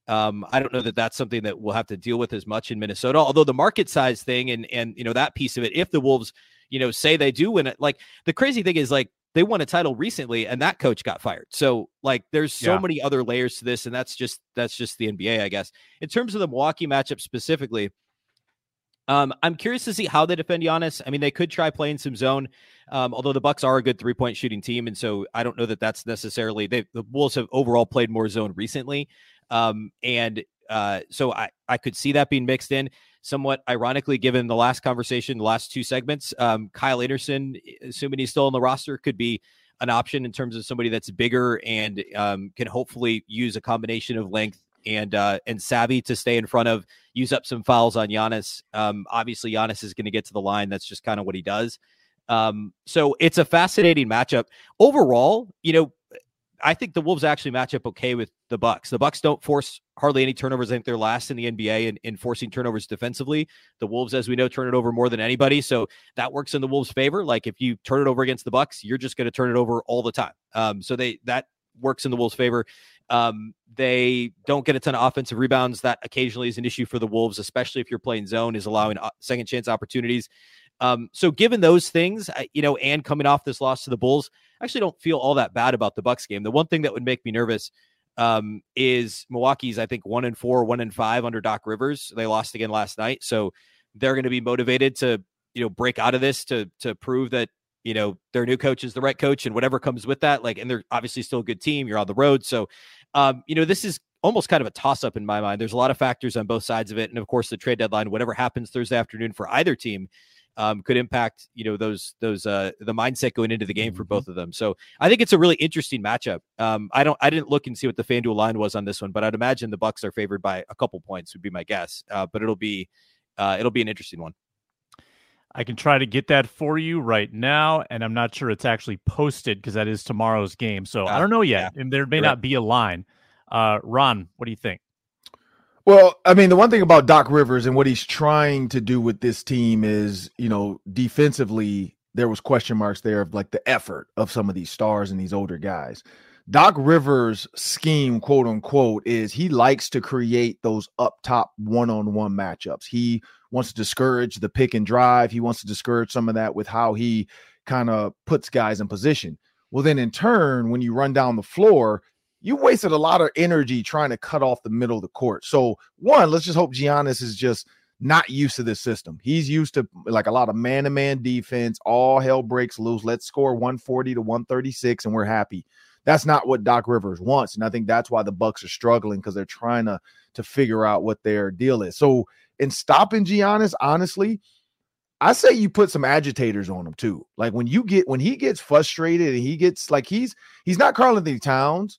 Um, I don't know that that's something that we'll have to deal with as much in Minnesota. Although the market size thing and and you know that piece of it, if the Wolves, you know, say they do win it, like the crazy thing is like they won a title recently and that coach got fired. So like there's so yeah. many other layers to this, and that's just that's just the NBA, I guess. In terms of the Milwaukee matchup specifically, um, I'm curious to see how they defend Giannis. I mean, they could try playing some zone, um, although the Bucks are a good three point shooting team, and so I don't know that that's necessarily. They, the Wolves have overall played more zone recently, um, and uh, so I I could see that being mixed in. Somewhat ironically, given the last conversation, the last two segments, um, Kyle Anderson, assuming he's still on the roster, could be an option in terms of somebody that's bigger and um, can hopefully use a combination of length and uh, and savvy to stay in front of, use up some fouls on Giannis. Um, obviously, Giannis is going to get to the line. That's just kind of what he does. Um, so it's a fascinating matchup overall. You know, I think the Wolves actually match up okay with the Bucks. The Bucks don't force hardly any turnovers. I think they're last in the NBA in, in forcing turnovers defensively. The Wolves, as we know, turn it over more than anybody. So that works in the Wolves' favor. Like if you turn it over against the Bucks, you're just going to turn it over all the time. Um, so they that works in the Wolves' favor. Um, they don't get a ton of offensive rebounds. That occasionally is an issue for the Wolves, especially if you're playing zone, is allowing uh, second chance opportunities. Um, so given those things, you know, and coming off this loss to the Bulls, I actually don't feel all that bad about the Bucks game. The one thing that would make me nervous um, is Milwaukee's, I think, one and four, one and five under Doc Rivers. They lost again last night, so they're going to be motivated to, you know, break out of this to to prove that you know their new coach is the right coach and whatever comes with that. Like, and they're obviously still a good team. You're on the road, so um, you know, this is almost kind of a toss up in my mind. There's a lot of factors on both sides of it. And of course, the trade deadline, whatever happens Thursday afternoon for either team, um, could impact, you know, those, those, uh, the mindset going into the game for mm-hmm. both of them. So I think it's a really interesting matchup. Um, I don't, I didn't look and see what the FanDuel line was on this one, but I'd imagine the Bucks are favored by a couple points would be my guess. Uh, but it'll be, uh, it'll be an interesting one. I can try to get that for you right now, and I'm not sure it's actually posted because that is tomorrow's game. So I don't know yet, yeah. and there may You're not right. be a line. Uh, Ron, what do you think? Well, I mean, the one thing about Doc Rivers and what he's trying to do with this team is, you know, defensively, there was question marks there of like the effort of some of these stars and these older guys. Doc Rivers' scheme, quote unquote, is he likes to create those up top one on one matchups. He wants to discourage the pick and drive. He wants to discourage some of that with how he kind of puts guys in position. Well, then in turn, when you run down the floor, you wasted a lot of energy trying to cut off the middle of the court. So, one, let's just hope Giannis is just not used to this system. He's used to like a lot of man to man defense. All hell breaks loose. Let's score 140 to 136 and we're happy that's not what Doc Rivers wants, and I think that's why the Bucks are struggling because they're trying to to figure out what their deal is. So in stopping Giannis, honestly, I say you put some agitators on him too. Like when you get when he gets frustrated and he gets like he's he's not Karl-Anthony Towns,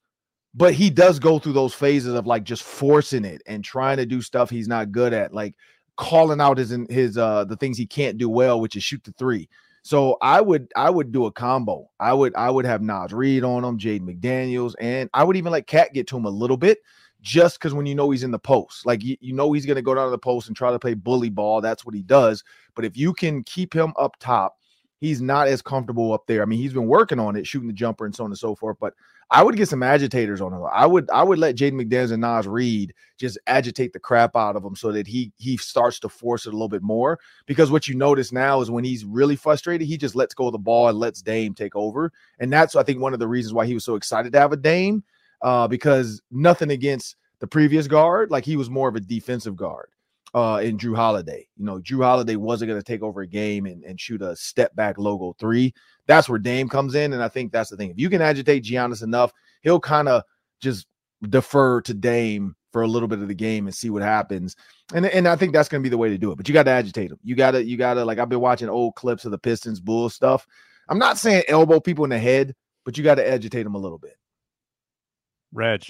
but he does go through those phases of like just forcing it and trying to do stuff he's not good at, like calling out his his uh the things he can't do well, which is shoot the three. So I would I would do a combo. I would I would have Naz Reid on him, Jaden McDaniels, and I would even let KAT get to him a little bit, just because when you know he's in the post, like you, you know he's gonna go down to the post and try to play bully ball. That's what he does. But if you can keep him up top he's not as comfortable up there. I mean, he's been working on it, shooting the jumper and so on and so forth. But I would get some agitators on him. I would I would let Jaden McDaniels and Naz Reid just agitate the crap out of him so that he he starts to force it a little bit more. Because what you notice now is when he's really frustrated, he just lets go of the ball and lets Dame take over. And that's I think one of the reasons why he was so excited to have a Dame, uh, because nothing against the previous guard, like he was more of a defensive guard uh, in Jrue Holiday. You know, Jrue Holiday wasn't going to take over a game and, and shoot a step back logo three. That's where Dame comes in. And I think that's the thing. If you can agitate Giannis enough, he'll kind of just defer to Dame for a little bit of the game and see what happens. And and I think that's going to be the way to do it. But you got to agitate him. You got to you got to like I've been watching old clips of the Pistons Bulls stuff. I'm not saying elbow people in the head, but you got to agitate them a little bit. Reg.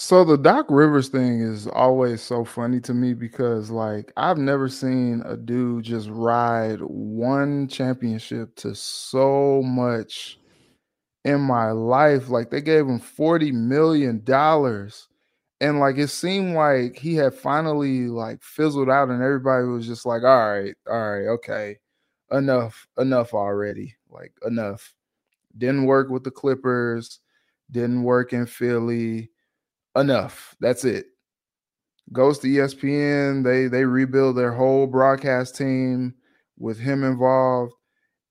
So the Doc Rivers thing is always so funny to me because like I've never seen a dude just ride one championship to so much in my life. Like they gave him 40 million dollars and like it seemed like he had finally like fizzled out and everybody was just like all right, all right, okay. Enough, enough already. Like enough. Didn't work with the Clippers, didn't work in Philly enough. That's it. Goes to ESPN. They they rebuild their whole broadcast team with him involved,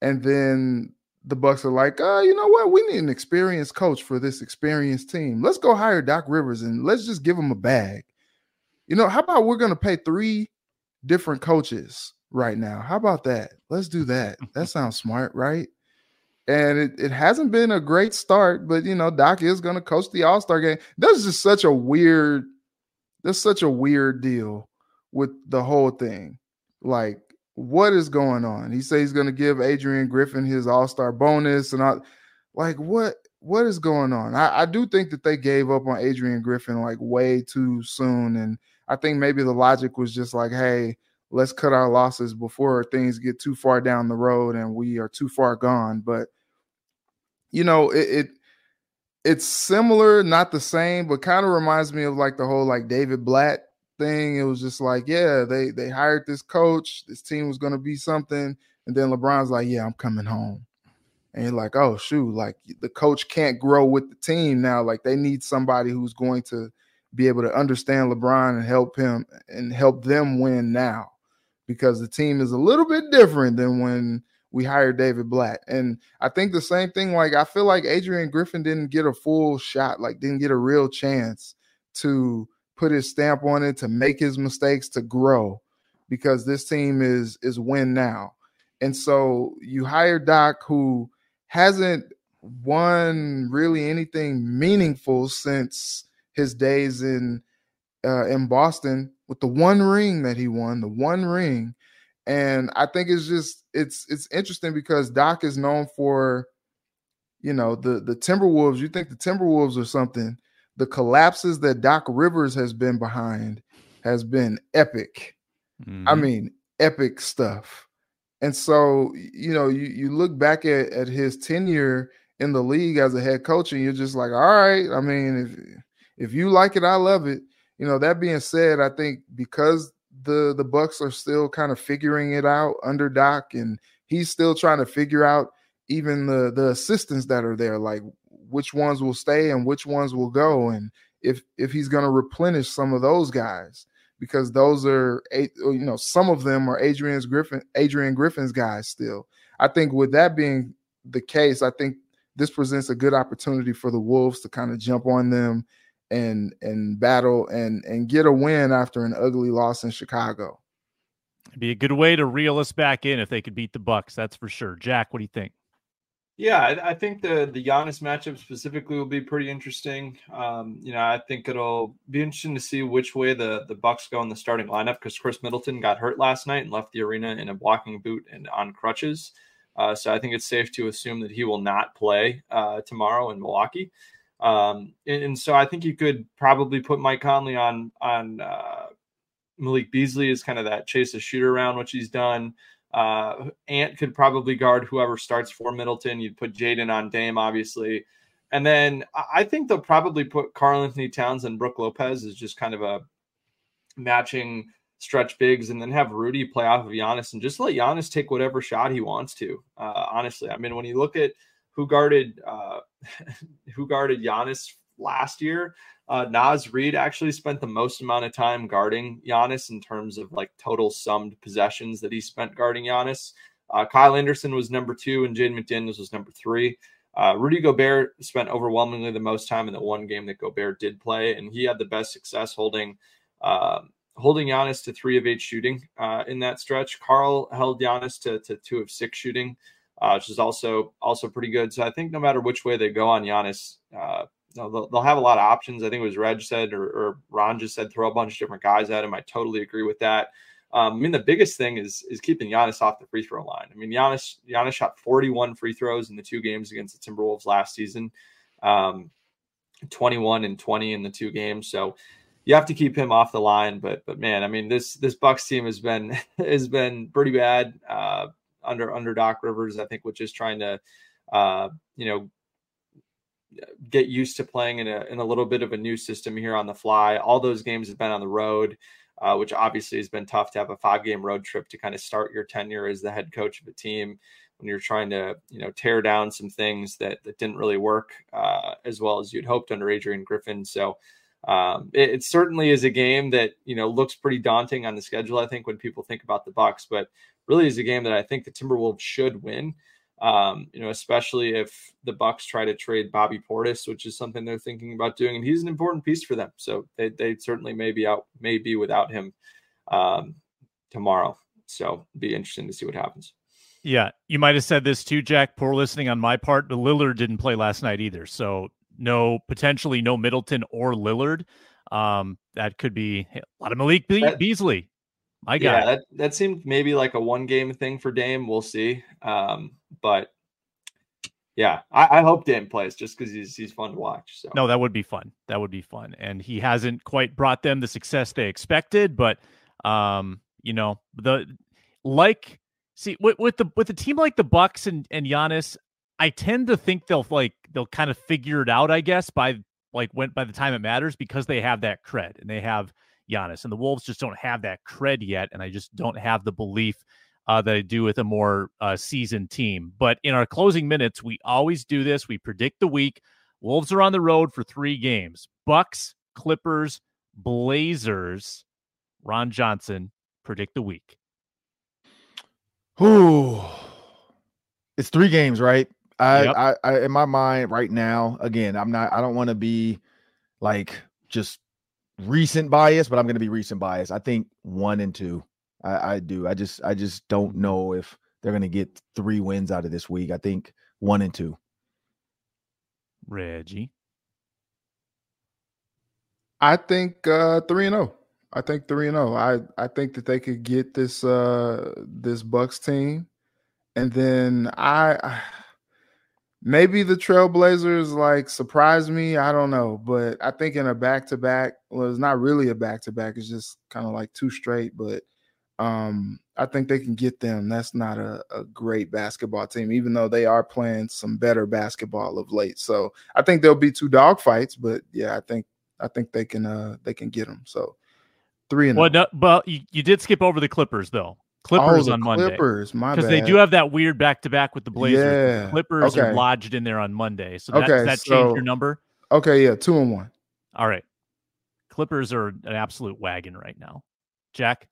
and then the Bucks are like, uh, you know what? We need an experienced coach for this experienced team. Let's go hire Doc Rivers and let's just give him a bag. You know, how about we're to pay three different coaches right now? How about that? Let's do that. That sounds smart, right? And it, it hasn't been a great start, but you know, Doc is gonna coach the All-Star game. That's just such a weird, that's such a weird deal with the whole thing. Like, what is going on? He says he's gonna give Adrian Griffin his All-Star bonus and all like what what is going on? I, I do think that they gave up on Adrian Griffin like way too soon. And I think maybe the logic was just like, hey, let's cut our losses before things get too far down the road and we are too far gone. But you know, it, it it's similar, not the same, but kind of reminds me of like the whole like David Blatt thing. It was just like, yeah, they they hired this coach, this team was gonna be something, and then LeBron's like, yeah, I'm coming home. And you're like, oh shoot, like the coach can't grow with the team now. Like they need somebody who's going to be able to understand LeBron and help him and help them win now. Because the team is a little bit different than when we hired David Blatt. And I think the same thing, like I feel like Adrian Griffin didn't get a full shot, like didn't get a real chance to put his stamp on it, to make his mistakes, to grow, because this team is is win now. And so you hire Doc who hasn't won really anything meaningful since his days in uh, in Boston with the one ring that he won, the one ring and I think it's just it's it's interesting because Doc is known for, you know, the the Timberwolves. You think the Timberwolves or something? The collapses that Doc Rivers has been behind has been epic. Mm-hmm. I mean, epic stuff. And so, you know, you you look back at, at his tenure in the league as a head coach, and you're just like, all right. I mean, if if you like it, I love it. You know, that being said, I think because the the Bucks are still kind of figuring it out under Doc, and he's still trying to figure out even the the assistants that are there, like which ones will stay and which ones will go, and if if he's going to replenish some of those guys because those are you know some of them are Adrian's Griffin Adrian Griffin's guys still. I think with that being the case, I think this presents a good opportunity for the Wolves to kind of jump on them and and battle and and get a win after an ugly loss in Chicago. It'd be a good way to reel us back in if they could beat the Bucks. That's for sure. Jack, what do you think? Yeah, I, I think the the Giannis matchup specifically will be pretty interesting. Um, you know, I think it'll be interesting to see which way the the Bucks go in the starting lineup because Khris Middleton got hurt last night and left the arena in a walking boot and on crutches. Uh, so I think it's safe to assume that he will not play uh, tomorrow in Milwaukee. Um, and, and, so I think you could probably put Mike Conley on on uh, Malik Beasley as kind of that chase a shooter around, which he's done. Uh, Ant could probably guard whoever starts for Middleton. You'd put Jaden on Dame, obviously. And then I think they'll probably put Karl-Anthony Towns and Brook Lopez as just kind of a matching stretch bigs and then have Rudy play off of Giannis and just let Giannis take whatever shot he wants to. Uh, honestly, I mean, when you look at who guarded uh, who guarded Giannis last year, uh, Naz Reid actually spent the most amount of time guarding Giannis in terms of like total summed possessions that he spent guarding Giannis. Uh, Kyle Anderson was number two, and Jaden McDaniels was number three. Uh, Rudy Gobert spent overwhelmingly the most time in the one game that Gobert did play, and he had the best success holding uh, holding Giannis to three of eight shooting uh, in that stretch. Karl held Giannis to, to two of six shooting, uh, which is also also pretty good. So I think no matter which way they go on Giannis, uh, they'll, they'll, have a lot of options. I think it was Reg said or, or Ron just said throw a bunch of different guys at him. I totally agree with that. Um, I mean, the biggest thing is is keeping Giannis off the free throw line. I mean, Giannis Giannis shot 41 free throws in the two games against the Timberwolves last season, um, 21 and 20 in the two games. So you have to keep him off the line. But but man, I mean this this Bucks team has been has been pretty bad uh, under under Doc Rivers. I think with just trying to uh, you know get used to playing in a in a little bit of a new system here on the fly. All those games have been on the road uh, which obviously has been tough to have a five game road trip to kind of start your tenure as the head coach of a team when you're trying to you know tear down some things that that didn't really work uh, as well as you'd hoped under Adrian Griffin. So um, it, it, certainly is a game that you know looks pretty daunting on the schedule. I think when people think about the Bucks, but really is a game that I think the Timberwolves should win. Um, you know, especially if the Bucks try to trade Bobby Portis, which is something they're thinking about doing, and he's an important piece for them. So they they certainly may be out, may be without him um, tomorrow. So be interesting to see what happens. Yeah, you might have said this too, Jack. Poor listening on my part, but Lillard didn't play last night either. So no, potentially no Middleton or Lillard. Um, that could be a lot of Malik Beasley. My God, yeah, that, that seemed maybe like a one game thing for Dame. We'll see. Um, but yeah, I, I hope Dame plays just because he's he's fun to watch. So no, that would be fun. That would be fun. And he hasn't quite brought them the success they expected, but um, you know, the like see with, with the with a team like the Bucks and, and Giannis, I tend to think they'll like they'll kind of figure it out, I guess, by like when by the time it matters because they have that cred and they have Giannis. And the Wolves just don't have that cred yet. And I just don't have the belief uh, that I do with a more uh, seasoned team. But in our closing minutes, we always do this. We predict the week. Wolves are on the road for three games Bucks, Clippers, Blazers. Ron Johnson, predict the week. Ooh. It's three games, right? I, yep. I, I, in my mind right now, again, I'm not, I don't want to be like just recent bias, but I'm going to be recent bias. I think one and two. I, I do. I just I just don't know if they're going to get three wins out of this week. I think one and two. Reggie. I think uh 3 and 0. I think 3 and 0. I I think that they could get this uh this Bucks team and then I, I maybe the Trailblazers like surprise me. I don't know, but I think in a back to back, well, it's not really a back to back. It's just kind of like two straight. But um, I think they can get them. That's not a, a great basketball team, even though they are playing some better basketball of late. So I think there'll be two dog fights. But yeah, I think I think they can uh they can get them. So three and well, no, but you, you did skip over the Clippers though. Clippers oh, on Monday. Clippers, my because they do have that weird back to back with the Blazers. Yeah. The Clippers okay. are lodged in there on Monday, so that, okay, does that so, change your number? Okay, yeah, two and one. All right, Clippers are an absolute wagon right now. Jack.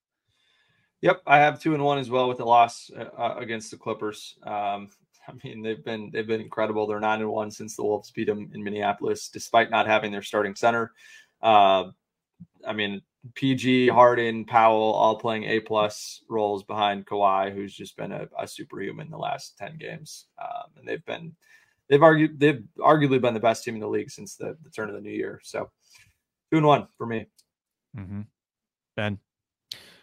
Yep, I have two and one as well with the loss uh, uh against the Clippers. Um, I mean, they've been they've been incredible. They're nine and one since the Wolves beat them in Minneapolis, despite not having their starting center. Uh, I mean, PG, Harden, Powell, all playing A plus roles behind Kawhi, who's just been a, a superhuman the last ten games, um, and they've been they've argued they've arguably been the best team in the league since the, the turn of the new year. So two and one for me. Mm-hmm. Ben.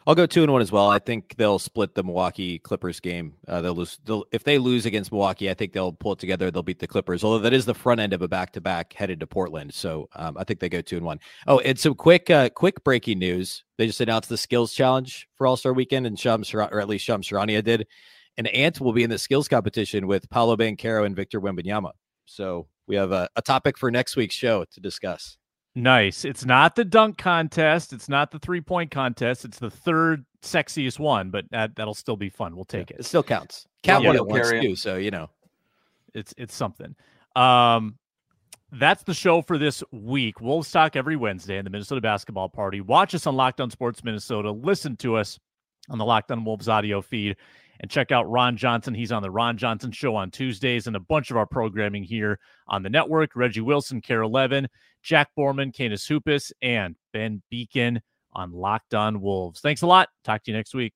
I'll go two and one as well. I think they'll split the Milwaukee Clippers game. Uh, they'll lose. They'll, if they lose against Milwaukee, I think they'll pull it together. They'll beat the Clippers. Although that is the front end of a back to back headed to Portland. So um, I think they go two and one. Oh, and some quick, uh, quick breaking news. They just announced the skills challenge for All Star Weekend, and Shams, or at least Shams Charania did. And Ant will be in the skills competition with Paolo Banchero and Victor Wembanyama. So we have a, a topic for next week's show to discuss. Nice. It's not the dunk contest. It's not the three point contest. It's the third sexiest one, but that, that'll still be fun. We'll take It it. still counts. Count Yeah, what you'll it wants carry too. So you know. It's it's something. Um, that's the show for this week. Wolves talk every Wednesday in the Minnesota Basketball Party. Watch us on Locked On Sports Minnesota. Listen to us on the Locked On Wolves audio feed, and check out Ron Johnson. He's on the Ron Johnson Show on Tuesdays, and a bunch of our programming here on the network. Reggie Wilson, KARE 11, Jack Borman, Canis Hoopus, and Ben Beecken on Locked On Wolves. Thanks a lot. Talk to you next week.